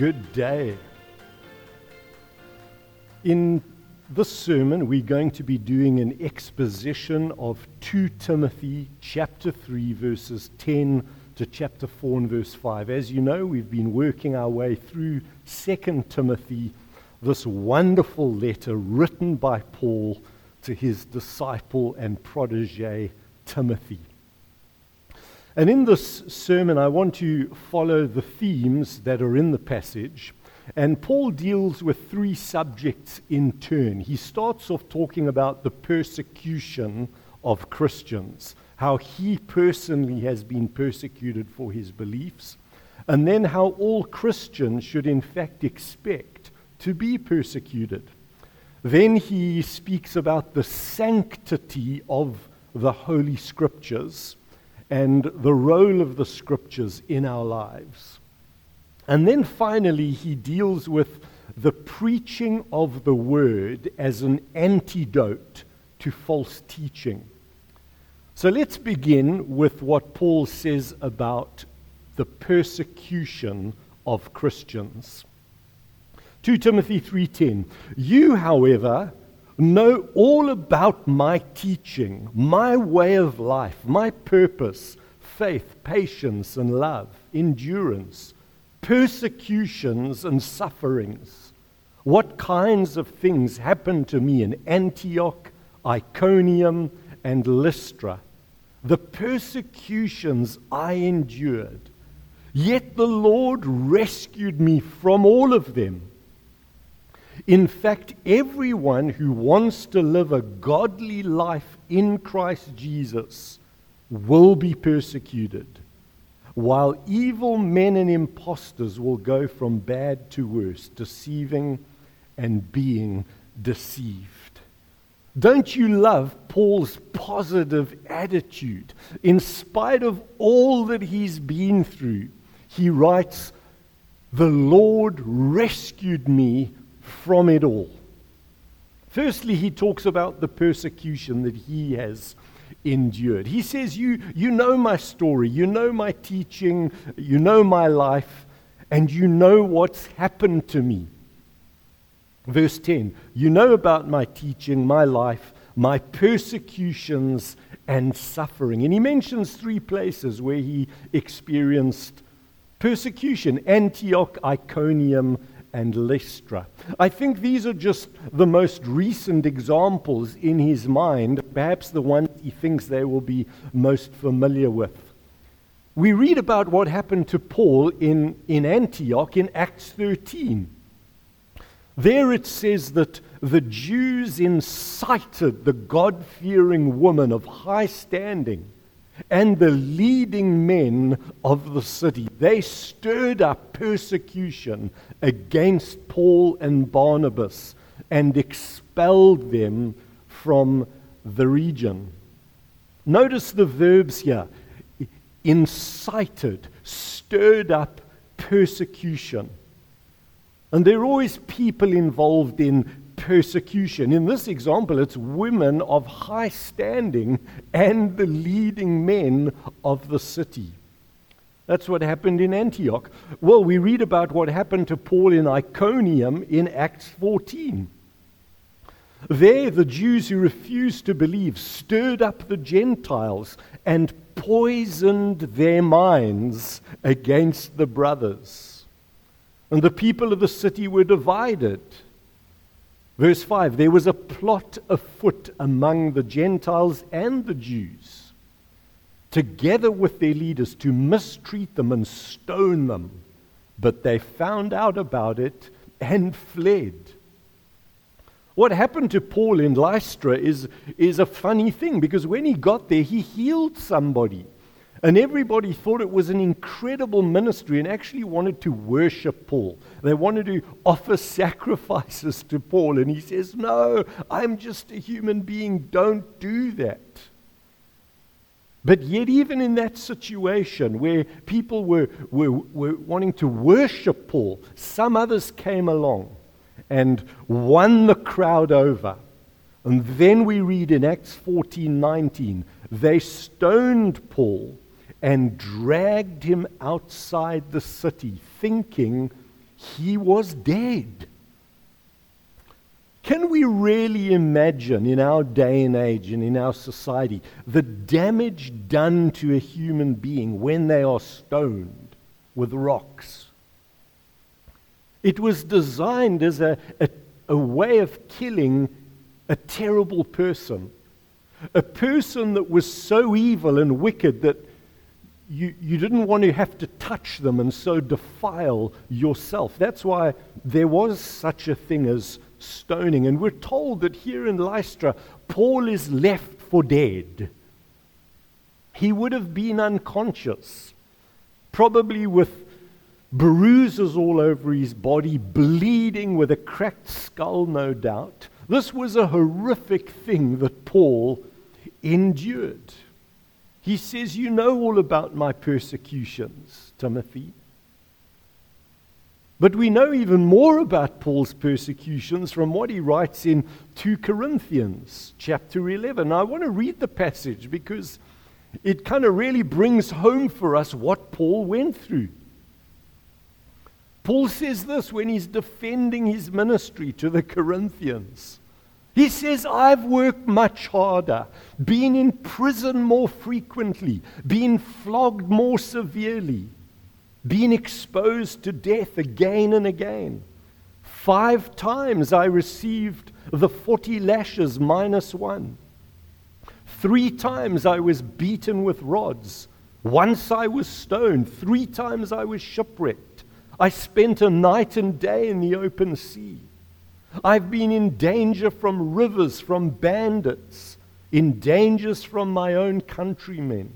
Good day. In this sermon, we're going to be doing an exposition of 2 Timothy chapter 3, verses 10 to chapter 4 and verse 5. As you know, we've been working our way through 2 Timothy, this wonderful letter written by Paul to his disciple and protege, Timothy. And in this sermon, I want to follow the themes that are in the passage. And Paul deals with three subjects in turn. He starts off talking about the persecution of Christians, how he personally has been persecuted for his beliefs, and then how all Christians should, in fact, expect to be persecuted. Then he speaks about the sanctity of the Holy Scriptures and the role of the scriptures in our lives. And then finally, he deals with the preaching of the word as an antidote to false teaching. So let's begin with what Paul says about the persecution of Christians. 2 Timothy 3:10 You however know all about my teaching, my way of life, my purpose, faith, patience, and love, endurance, persecutions and sufferings. What kinds of things happened to me in Antioch, Iconium, and Lystra? The persecutions I endured. Yet the Lord rescued me from all of them. In fact, everyone who wants to live a godly life in Christ Jesus will be persecuted, while evil men and impostors will go from bad to worse, deceiving and being deceived. Don't you love Paul's positive attitude? In spite of all that he's been through, he writes, The Lord rescued me from it all. Firstly, he talks about the persecution that he has endured. He says, you, you know my story, you know my teaching, you know my life, and you know what's happened to me. Verse 10 You know about my teaching, my life, my persecutions and suffering. And he mentions three places where he experienced persecution Antioch, Iconium, and Lystra. I think these are just the most recent examples in his mind, perhaps the ones he thinks they will be most familiar with. We read about what happened to Paul in, in Antioch in Acts 13. There it says that the Jews incited the God fearing woman of high standing and the leading men of the city. They stirred up persecution against Paul and Barnabas and expelled them from the region. Notice the verbs here incited, stirred up persecution. And there are always people involved in persecution. In this example, it's women of high standing and the leading men of the city. That's what happened in Antioch. Well, we read about what happened to Paul in Iconium in Acts 14. There, the Jews who refused to believe stirred up the Gentiles and poisoned their minds against the brothers. And the people of the city were divided. Verse 5 There was a plot afoot among the Gentiles and the Jews, together with their leaders, to mistreat them and stone them. But they found out about it and fled. What happened to Paul in Lystra is, is a funny thing because when he got there, he healed somebody. And everybody thought it was an incredible ministry and actually wanted to worship Paul. They wanted to offer sacrifices to Paul. And he says, No, I'm just a human being. Don't do that. But yet, even in that situation where people were, were, were wanting to worship Paul, some others came along and won the crowd over. And then we read in Acts 14 19, they stoned Paul and dragged him outside the city, thinking he was dead. Can we really imagine in our day and age and in our society the damage done to a human being when they are stoned with rocks? It was designed as a, a, a way of killing a terrible person, a person that was so evil and wicked that you, you didn't want to have to touch them and so defile yourself. That's why there was such a thing as stoning. And we're told that here in Lystra, Paul is left for dead. He would have been unconscious, probably with bruises all over his body, bleeding with a cracked skull, no doubt. This was a horrific thing that Paul endured. He says, You know all about my persecutions, Timothy. But we know even more about Paul's persecutions from what he writes in 2 Corinthians chapter 11. Now, I want to read the passage because it kind of really brings home for us what Paul went through. Paul says this when he's defending his ministry to the Corinthians. He says, I've worked much harder, been in prison more frequently, been flogged more severely been exposed to death again and again. Five times I received the 40 lashes minus one. Three times I was beaten with rods. Once I was stoned. Three times I was shipwrecked. I spent a night and day in the open sea. I've been in danger from rivers, from bandits, in dangers from my own countrymen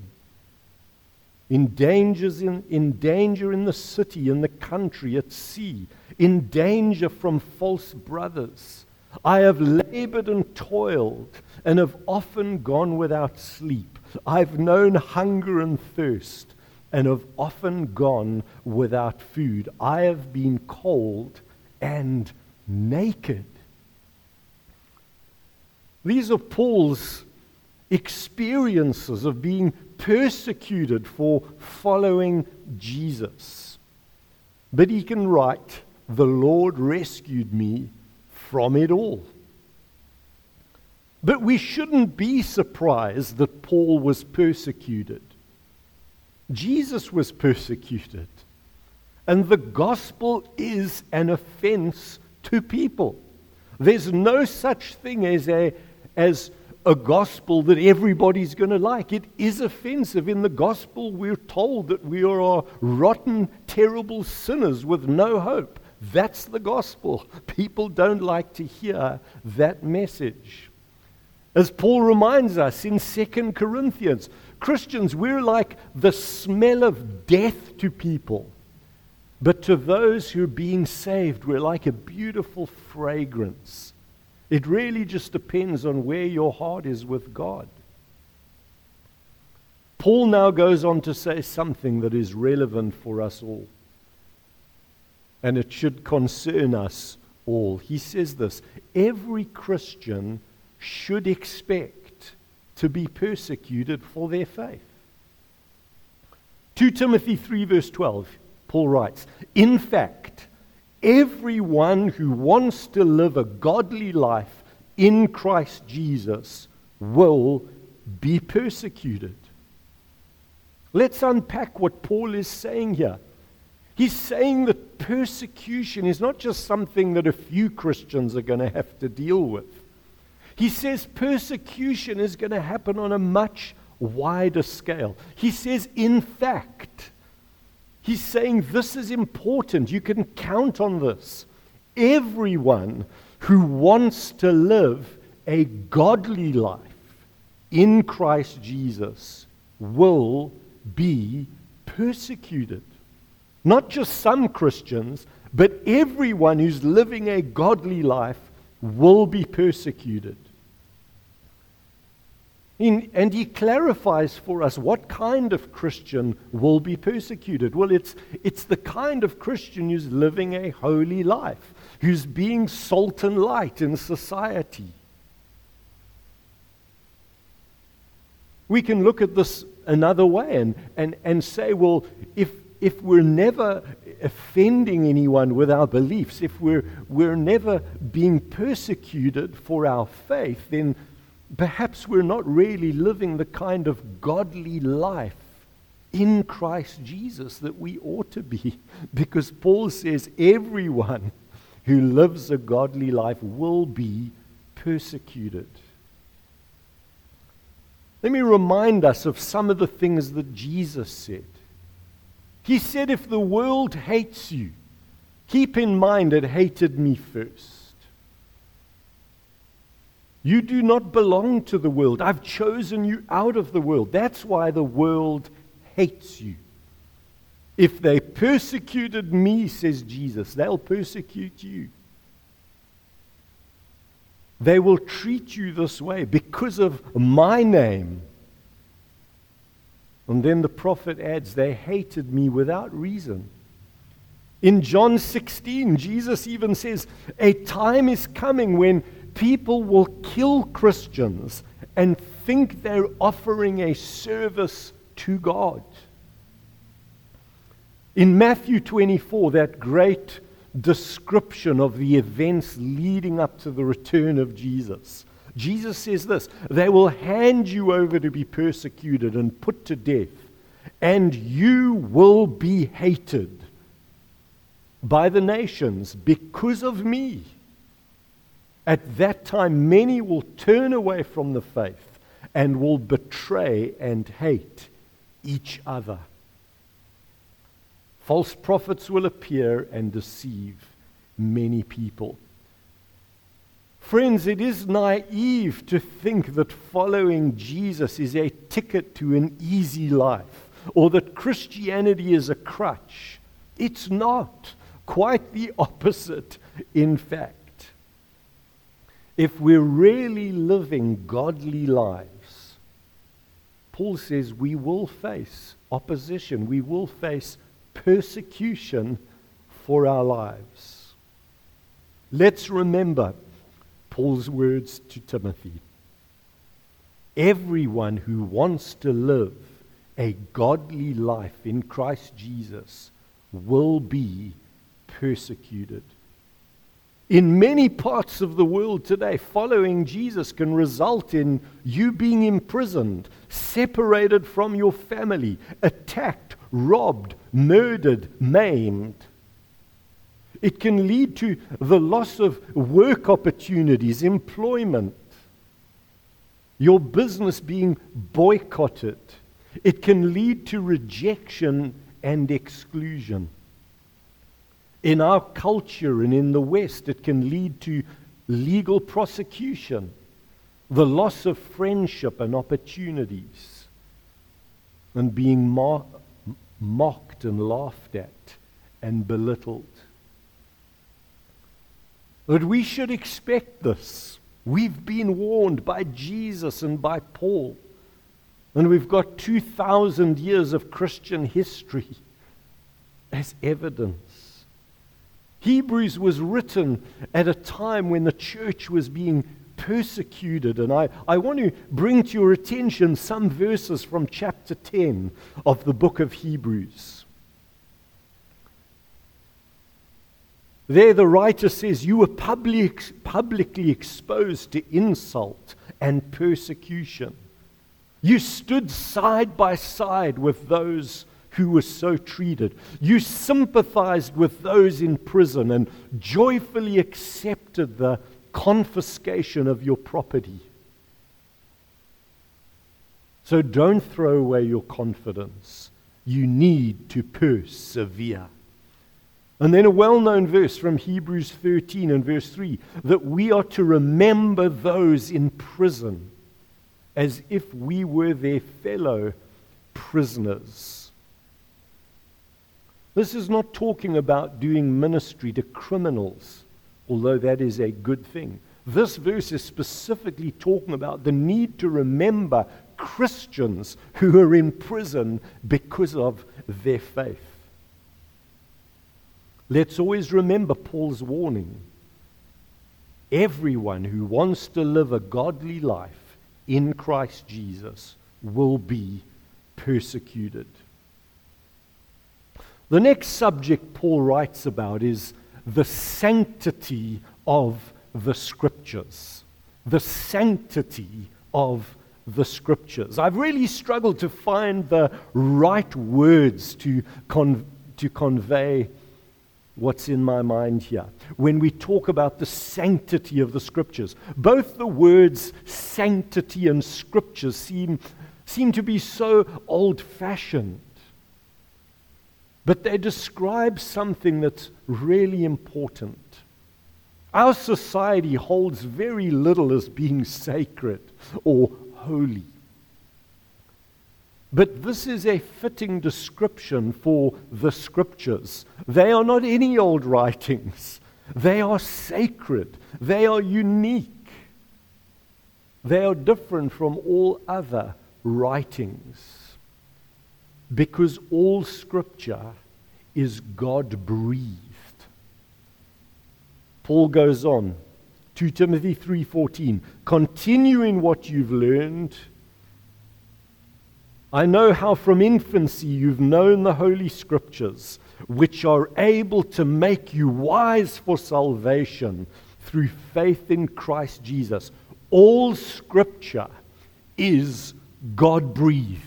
in, dangers in, in danger in the city, in the country, at sea, in danger from false brothers. I have labored and toiled and have often gone without sleep. I've known hunger and thirst and have often gone without food. I have been cold and naked. These are Paul's experiences of being persecuted for following Jesus. But he can write, The Lord rescued me from it all. But we shouldn't be surprised that Paul was persecuted. Jesus was persecuted. And the gospel is an offense to people. There's no such thing as a as a gospel that everybody's going to like. It is offensive. In the gospel, we're told that we are rotten, terrible sinners with no hope. That's the gospel. People don't like to hear that message. As Paul reminds us in 2 Corinthians, Christians, we're like the smell of death to people. But to those who are being saved, we're like a beautiful fragrance it really just depends on where your heart is with God. Paul now goes on to say something that is relevant for us all. And it should concern us all. He says this every Christian should expect to be persecuted for their faith. 2 Timothy 3, verse 12, Paul writes, In fact, everyone who wants to live a godly life in Christ Jesus will be persecuted. Let's unpack what Paul is saying here. He's saying that persecution is not just something that a few Christians are going to have to deal with. He says persecution is going to happen on a much wider scale. He says, in fact, He's saying this is important. You can count on this. Everyone who wants to live a godly life in Christ Jesus will be persecuted. Not just some Christians, but everyone who's living a godly life will be persecuted. And he clarifies for us what kind of Christian will be persecuted. Well, it's, it's the kind of Christian who's living a holy life, who's being salt and light in society. We can look at this another way and, and, and say, well, if, if we're never offending anyone with our beliefs, if we're, we're never being persecuted for our faith, then perhaps we're not really living the kind of godly life in Christ Jesus that we ought to be. Because Paul says everyone who lives a godly life will be persecuted. Let me remind us of some of the things that Jesus said. He said, If the world hates you, keep in mind it hated me first. You do not belong to the world. I've chosen you out of the world. That's why the world hates you. If they persecuted me, says Jesus, they'll persecute you. They will treat you this way because of my name. And then the prophet adds, They hated me without reason. In John 16, Jesus even says, A time is coming when people will kill Christians and think they're offering a service to God. In Matthew 24, that great description of the events leading up to the return of Jesus, Jesus says this They will hand you over to be persecuted and put to death, and you will be hated by the nations because of me. At that time, many will turn away from the faith and will betray and hate each other. False prophets will appear and deceive many people. Friends, it is naive to think that following Jesus is a ticket to an easy life or that Christianity is a crutch. It's not. Quite the opposite, in fact if we're really living godly lives, Paul says we will face opposition, we will face persecution for our lives. Let's remember Paul's words to Timothy. Everyone who wants to live a godly life in Christ Jesus will be persecuted. In many parts of the world today, following Jesus can result in you being imprisoned, separated from your family, attacked, robbed, murdered, maimed. It can lead to the loss of work opportunities, employment, your business being boycotted. It can lead to rejection and exclusion in our culture and in the West, it can lead to legal prosecution, the loss of friendship and opportunities, and being mo- mocked and laughed at and belittled. But we should expect this. We've been warned by Jesus and by Paul. And we've got 2,000 years of Christian history as evidence. Hebrews was written at a time when the church was being persecuted. And I, I want to bring to your attention some verses from chapter 10 of the book of Hebrews. There, the writer says, You were public, publicly exposed to insult and persecution. You stood side by side with those who were so treated. You sympathized with those in prison and joyfully accepted the confiscation of your property. So don't throw away your confidence. You need to persevere. And then a well known verse from Hebrews 13 and verse 3 that we are to remember those in prison as if we were their fellow prisoners. This is not talking about doing ministry to criminals, although that is a good thing. This verse is specifically talking about the need to remember Christians who are in prison because of their faith. Let's always remember Paul's warning. Everyone who wants to live a godly life in Christ Jesus will be persecuted. The next subject Paul writes about is the sanctity of the scriptures. The sanctity of the scriptures. I've really struggled to find the right words to, con- to convey what's in my mind here. When we talk about the sanctity of the scriptures, both the words sanctity and scriptures seem, seem to be so old fashioned. But they describe something that's really important. Our society holds very little as being sacred or holy. But this is a fitting description for the scriptures. They are not any old writings, they are sacred, they are unique, they are different from all other writings. Because all scripture is God breathed. Paul goes on 2 Timothy 3:14 continue in what you've learned I know how from infancy you've known the Holy Scriptures, which are able to make you wise for salvation through faith in Christ Jesus. All Scripture is God breathed.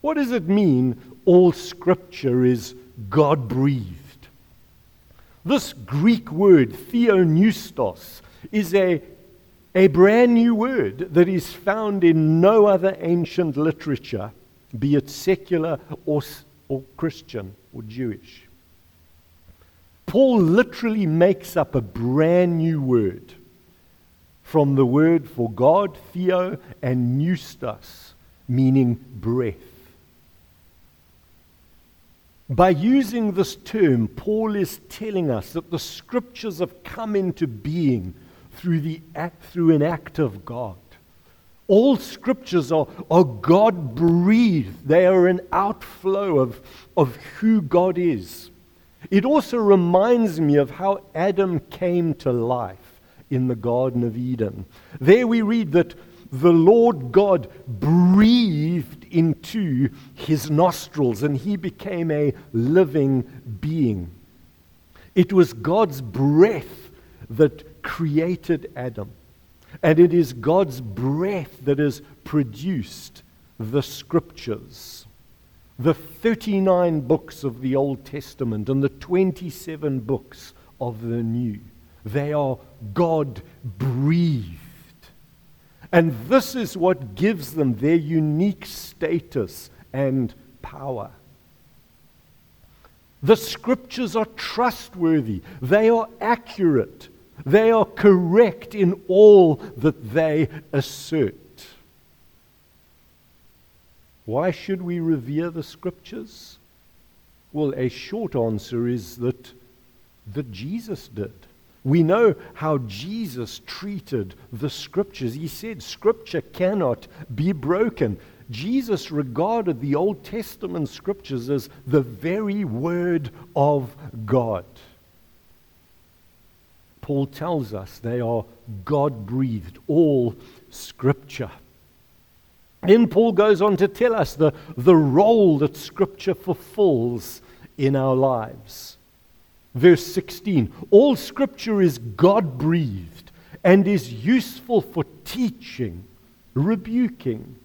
What does it mean, all Scripture is God breathed? This Greek word, theopneustos, is a a brand new word that is found in no other ancient literature, be it secular or, or Christian or Jewish. Paul literally makes up a brand new word from the word for God, theo, and pneustos, meaning breath. By using this term, Paul is telling us that the scriptures have come into being through, the act, through an act of God. All scriptures are, are God breathed, they are an outflow of, of who God is. It also reminds me of how Adam came to life in the Garden of Eden. There we read that the Lord God breathed into his nostrils and he became a living being. It was God's breath that created Adam. And it is God's breath that has produced the scriptures. The 39 books of the Old Testament and the 27 books of the New. They are God breathed. And this is what gives them their unique status and power. The scriptures are trustworthy, they are accurate, they are correct in all that they assert. Why should we revere the scriptures? Well, a short answer is that, that Jesus did. We know how Jesus treated the scriptures. He said, Scripture cannot be broken. Jesus regarded the Old Testament scriptures as the very word of God. Paul tells us they are God breathed, all scripture. Then Paul goes on to tell us the, the role that scripture fulfills in our lives. Verse 16 All scripture is God breathed and is useful for teaching, rebuking,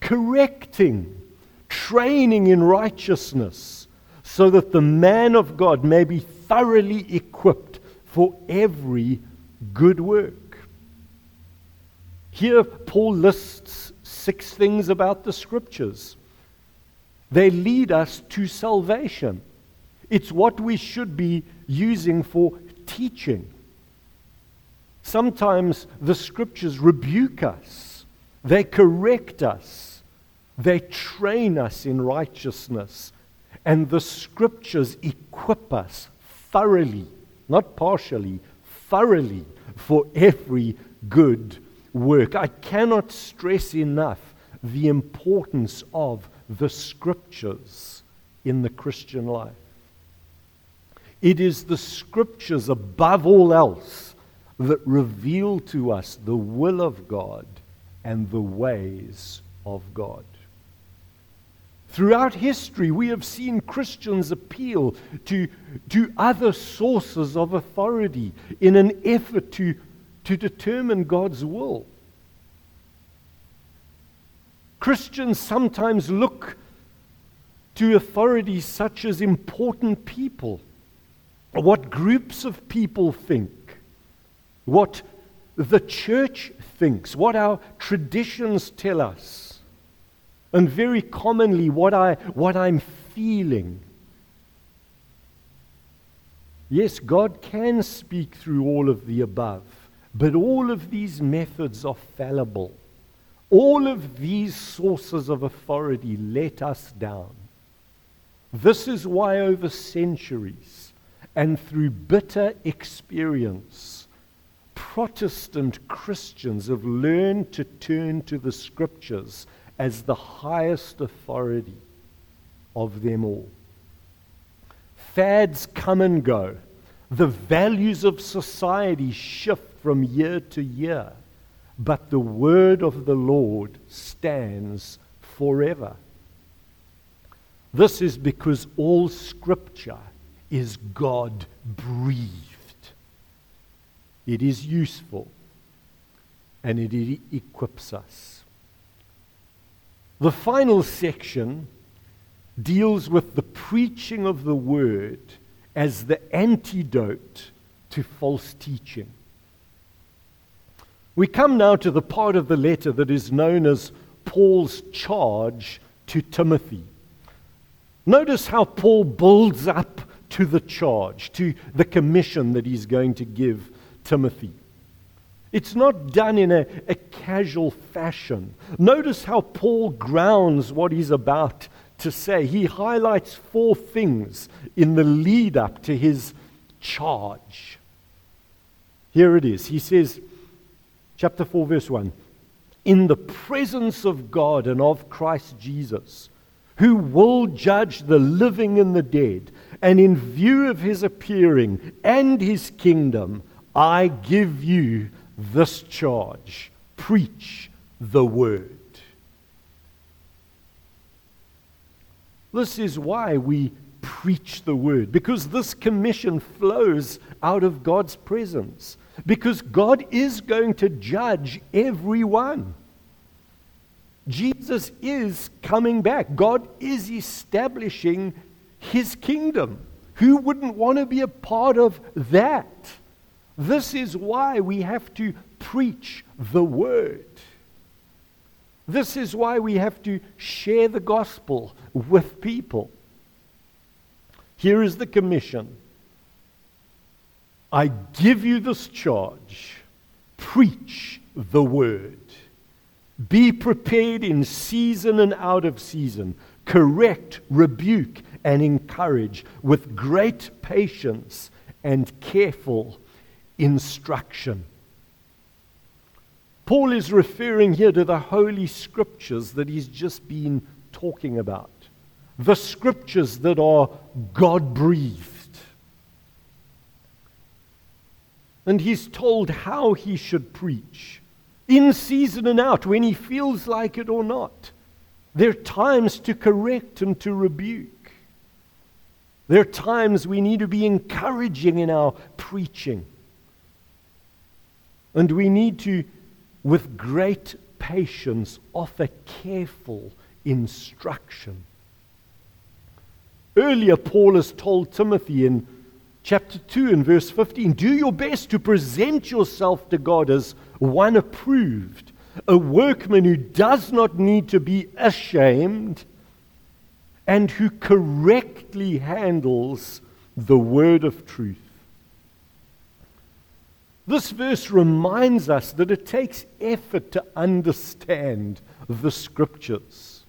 correcting, training in righteousness, so that the man of God may be thoroughly equipped for every good work. Here, Paul lists six things about the scriptures. They lead us to salvation. It's what we should be using for teaching. Sometimes the scriptures rebuke us, they correct us, they train us in righteousness, and the scriptures equip us thoroughly not partially, thoroughly for every good work. I cannot stress enough the importance of the scriptures in the Christian life. It is the scriptures above all else that reveal to us the will of God and the ways of God. Throughout history, we have seen Christians appeal to, to other sources of authority in an effort to, to determine God's will. Christians sometimes look to authorities such as important people, what groups of people think, what the church thinks, what our traditions tell us, and very commonly what, I, what I'm feeling. Yes, God can speak through all of the above, but all of these methods are fallible. All of these sources of authority let us down. This is why, over centuries and through bitter experience, Protestant Christians have learned to turn to the scriptures as the highest authority of them all. Fads come and go. The values of society shift from year to year but the word of the Lord stands forever. This is because all scripture is God breathed. It is useful and it equips us. The final section deals with the preaching of the word as the antidote to false teaching. We come now to the part of the letter that is known as Paul's charge to Timothy. Notice how Paul builds up to the charge, to the commission that he's going to give Timothy. It's not done in a, a, casual fashion. Notice how Paul grounds what he's about to say. He highlights four things in the lead up to his charge. Here it is. He says, chapter 4, verse 1. In the presence of God and of Christ Jesus, who will judge the living and the dead, and in view of his appearing and his kingdom, I give you this charge preach the word. This is why we preach the word, because this commission flows out of God's presence. Because God is going to judge everyone. Jesus is coming back. God is establishing his kingdom. Who wouldn't want to be a part of that? This is why we have to preach the word. This is why we have to share the gospel with people. Here is the commission I give you this charge preach the word. Be prepared in season and out of season. Correct, rebuke, and encourage with great patience and careful instruction. Paul is referring here to the Holy Scriptures that he's just been talking about. The Scriptures that are God breathed and he's told how he should preach, in season and out, when he feels like it or not. There are times to correct and to rebuke. There are times we need to be encouraging in our preaching. And we need to, with great patience, offer careful instruction. Earlier, Paul has told Timothy in chapter 2 and verse 15 do your best to present yourself to God as one approved, a workman who does not need to be ashamed and who correctly handles the word of truth. This verse reminds us that it takes effort to understand the scriptures.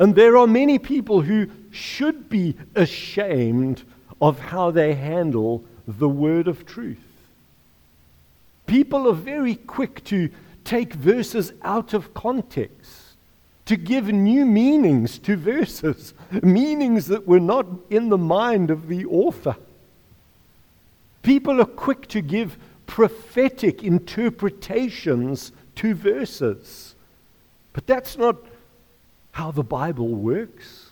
And there are many people who should be ashamed of how they handle the word of truth. People are very quick to take verses out of context, to give new meanings to verses, meanings that were not in the mind of the author. People are quick to give prophetic interpretations to verses. But that's not how the Bible works.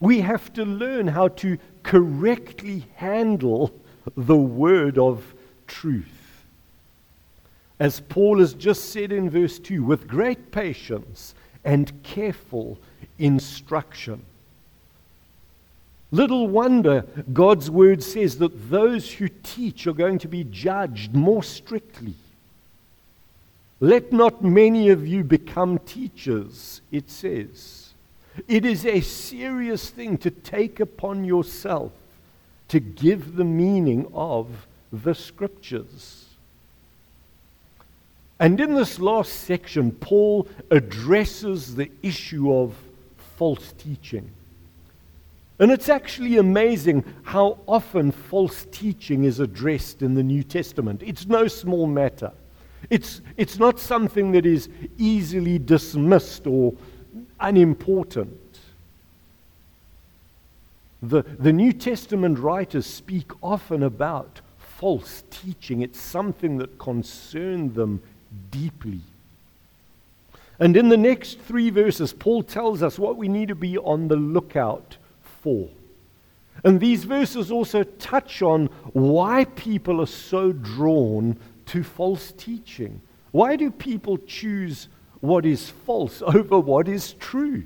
We have to learn how to correctly handle the word of truth. As Paul has just said in verse 2, with great patience and careful instruction. Little wonder God's word says that those who teach are going to be judged more strictly. Let not many of you become teachers, it says. It is a serious thing to take upon yourself to give the meaning of the scriptures. And in this last section, Paul addresses the issue of false teaching. And it's actually amazing how often false teaching is addressed in the New Testament. It's no small matter. It's, it's not something that is easily dismissed or unimportant. The, the New Testament writers speak often about false teaching, it's something that concerned them deeply. And in the next three verses, Paul tells us what we need to be on the lookout for. And these verses also touch on why people are so drawn to false teaching. Why do people choose what is false over what is true?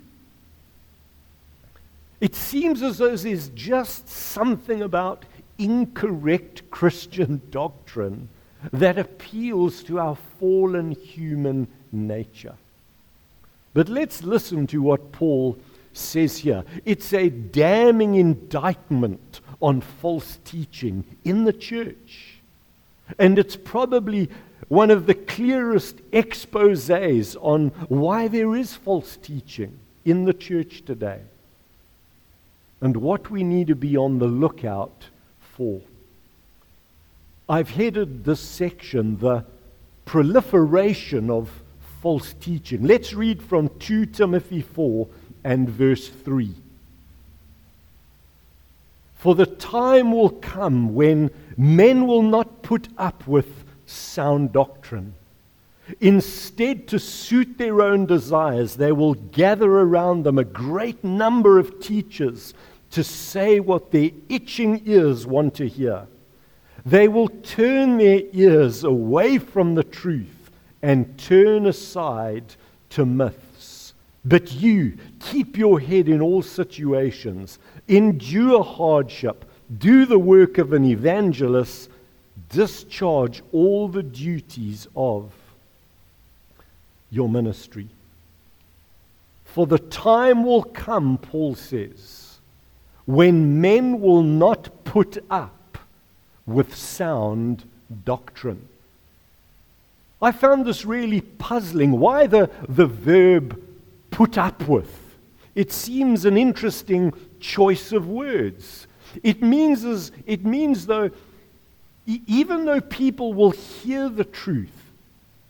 It seems as though there's just something about incorrect Christian doctrine that appeals to our fallen human nature. But let's listen to what Paul says here. It's a damning indictment on false teaching in the church. And it's probably one of the clearest exposes on why there is false teaching in the church today and what we need to be on the lookout for. I've headed this section the proliferation of false teaching. Let's read from 2 Timothy 4 and verse 3. For the time will come when men will not put up with sound doctrine. Instead, to suit their own desires, they will gather around them a great number of teachers to say what their itching ears want to hear. They will turn their ears away from the truth and turn aside to myths. But you keep your head in all situations, endure hardship, do the work of an evangelist, discharge all the duties of your ministry. For the time will come, Paul says, when men will not put up with sound doctrine. I found this really puzzling. Why the, the verb put up with. It seems an interesting choice of words. It means, as, it means though, even though people will hear the truth,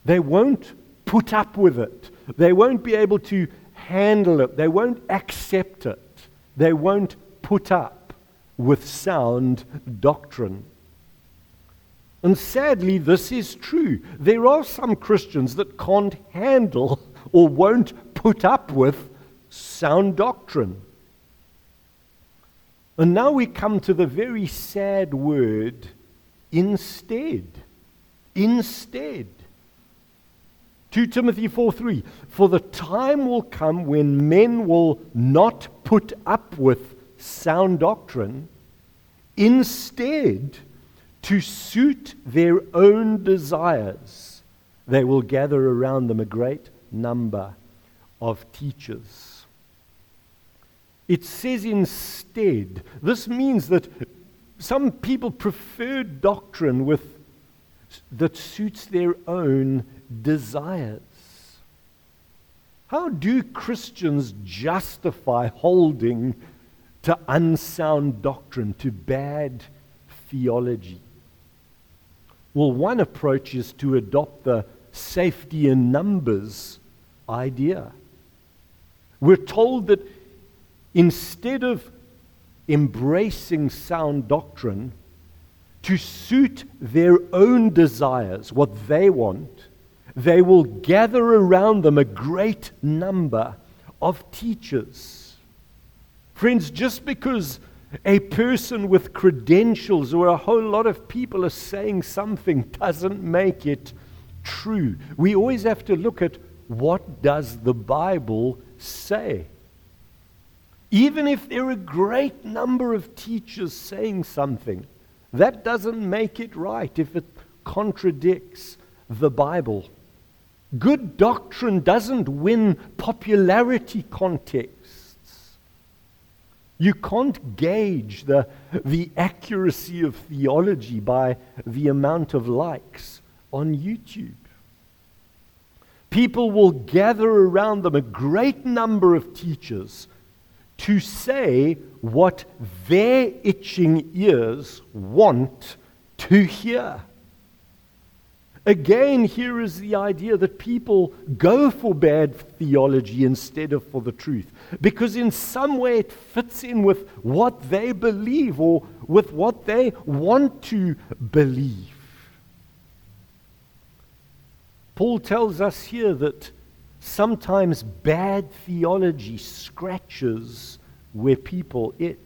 they won't put up with it. They won't be able to handle it. They won't accept it. They won't put up with sound doctrine. And sadly, this is true. There are some Christians that can't handle or won't put up with sound doctrine. And now we come to the very sad word instead. Instead. 2 Timothy 4 3. For the time will come when men will not put up with sound doctrine. Instead, to suit their own desires, they will gather around them a great number of teachers. It says instead, this means that some people prefer doctrine with, that suits their own desires. How do Christians justify holding to unsound doctrine, to bad theology? Well, one approach is to adopt the safety in numbers idea. We're told that instead of embracing sound doctrine to suit their own desires, what they want, they will gather around them a great number of teachers. Friends, just because a person with credentials or a whole lot of people are saying something doesn't make it true. We always have to look at what does the Bible say? Even if there are a great number of teachers saying something, that doesn't make it right if it contradicts the Bible. Good doctrine doesn't win popularity contests. You can't gauge the, the accuracy of theology by the amount of likes on YouTube. People will gather around them, a great number of teachers, to say what their itching ears want to hear. Again, here is the idea that people go for bad theology instead of for the truth, because in some way it fits in with what they believe or with what they want to believe. Paul tells us here that sometimes bad theology scratches where people itch.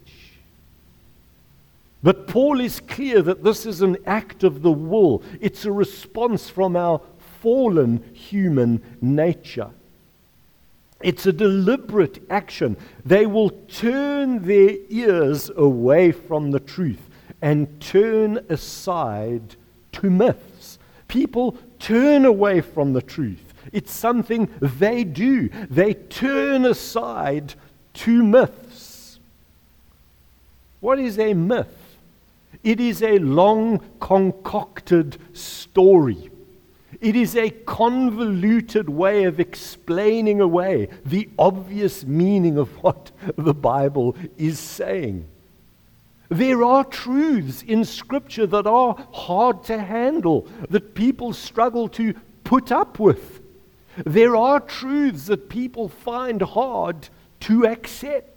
But Paul is clear that this is an act of the will, it's a response from our fallen human nature. It's a deliberate action. They will turn their ears away from the truth and turn aside to myths. People turn away from the truth. It's something they do. They turn aside to myths. What is a myth? It is a long concocted story. It is a convoluted way of explaining away the obvious meaning of what the Bible is saying. There are truths in Scripture that are hard to handle, that people struggle to put up with. There are truths that people find hard to accept.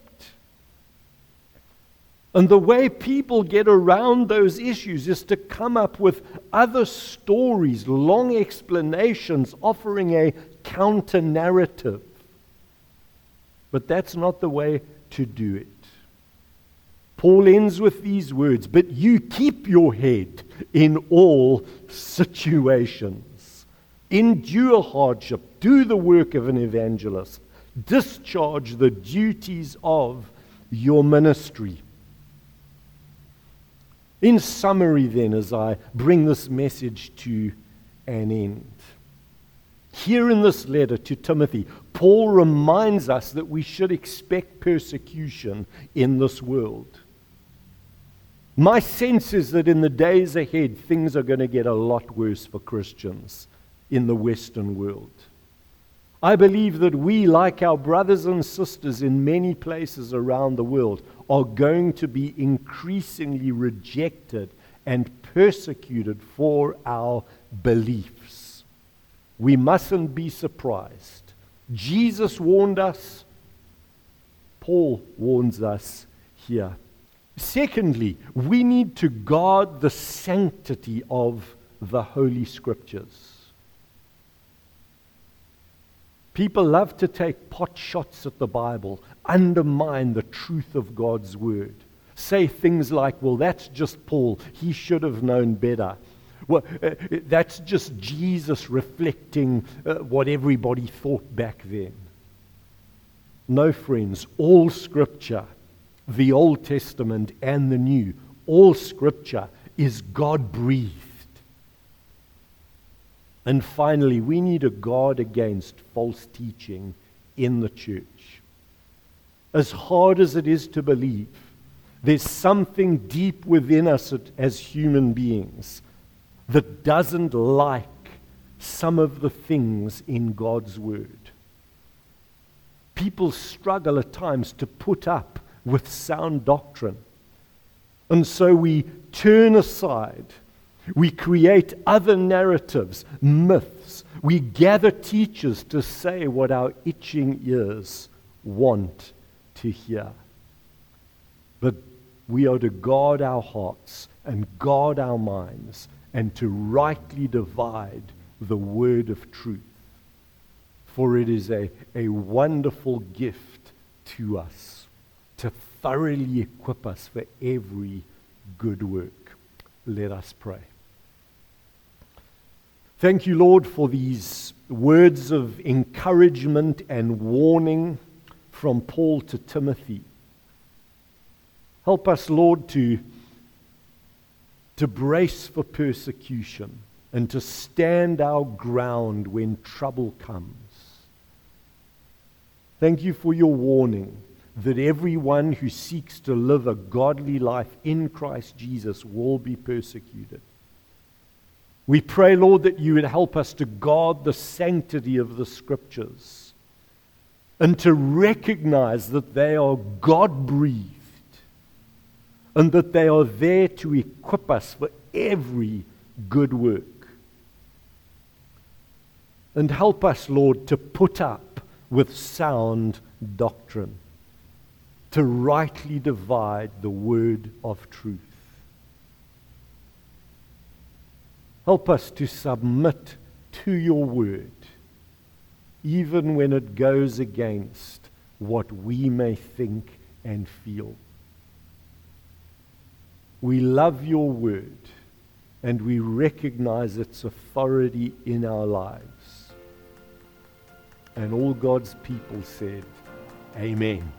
And the way people get around those issues is to come up with other stories, long explanations, offering a counter narrative. But that's not the way to do it. Paul ends with these words But you keep your head in all situations. Endure hardship. Do the work of an evangelist. Discharge the duties of your ministry. In summary, then, as I bring this message to an end, here in this letter to Timothy, Paul reminds us that we should expect persecution in this world. My sense is that in the days ahead, things are going to get a lot worse for Christians in the Western world. I believe that we, like our brothers and sisters in many places around the world, are going to be increasingly rejected and persecuted for our beliefs. We mustn't be surprised. Jesus warned us, Paul warns us here. Secondly, we need to guard the sanctity of the Holy Scriptures. People love to take pot shots at the Bible, undermine the truth of God's word. Say things like, well, that's just Paul. He should have known better. Well, uh, that's just Jesus reflecting uh, what everybody thought back then. No, friends, all scripture, the Old Testament and the New, all scripture is God breathed. And finally, we need a guard against false teaching in the church. As hard as it is to believe, there's something deep within us as human beings that doesn't like some of the things in God's Word. People struggle at times to put up with sound doctrine. And so we turn aside we create other narratives, myths. We gather teachers to say what our itching ears want to hear. But we are to guard our hearts and guard our minds and to rightly divide the word of truth. for it is a, a wonderful gift to us to thoroughly equip us for every good work. Let us pray. Thank you, Lord, for these words of encouragement and warning from Paul to Timothy. Help us, Lord, to, to brace for persecution and to stand our ground when trouble comes. Thank you for your warning that everyone who seeks to live a godly life in Christ Jesus will be persecuted. We pray, Lord, that you would help us to guard the sanctity of the scriptures and to recognize that they are God breathed and that they are there to equip us for every good work. And help us, Lord, to put up with sound doctrine, to rightly divide the word of truth. Help us to submit to your word, even when it goes against what we may think and feel. We love your word and we recognize its authority in our lives. And all God's people said, Amen.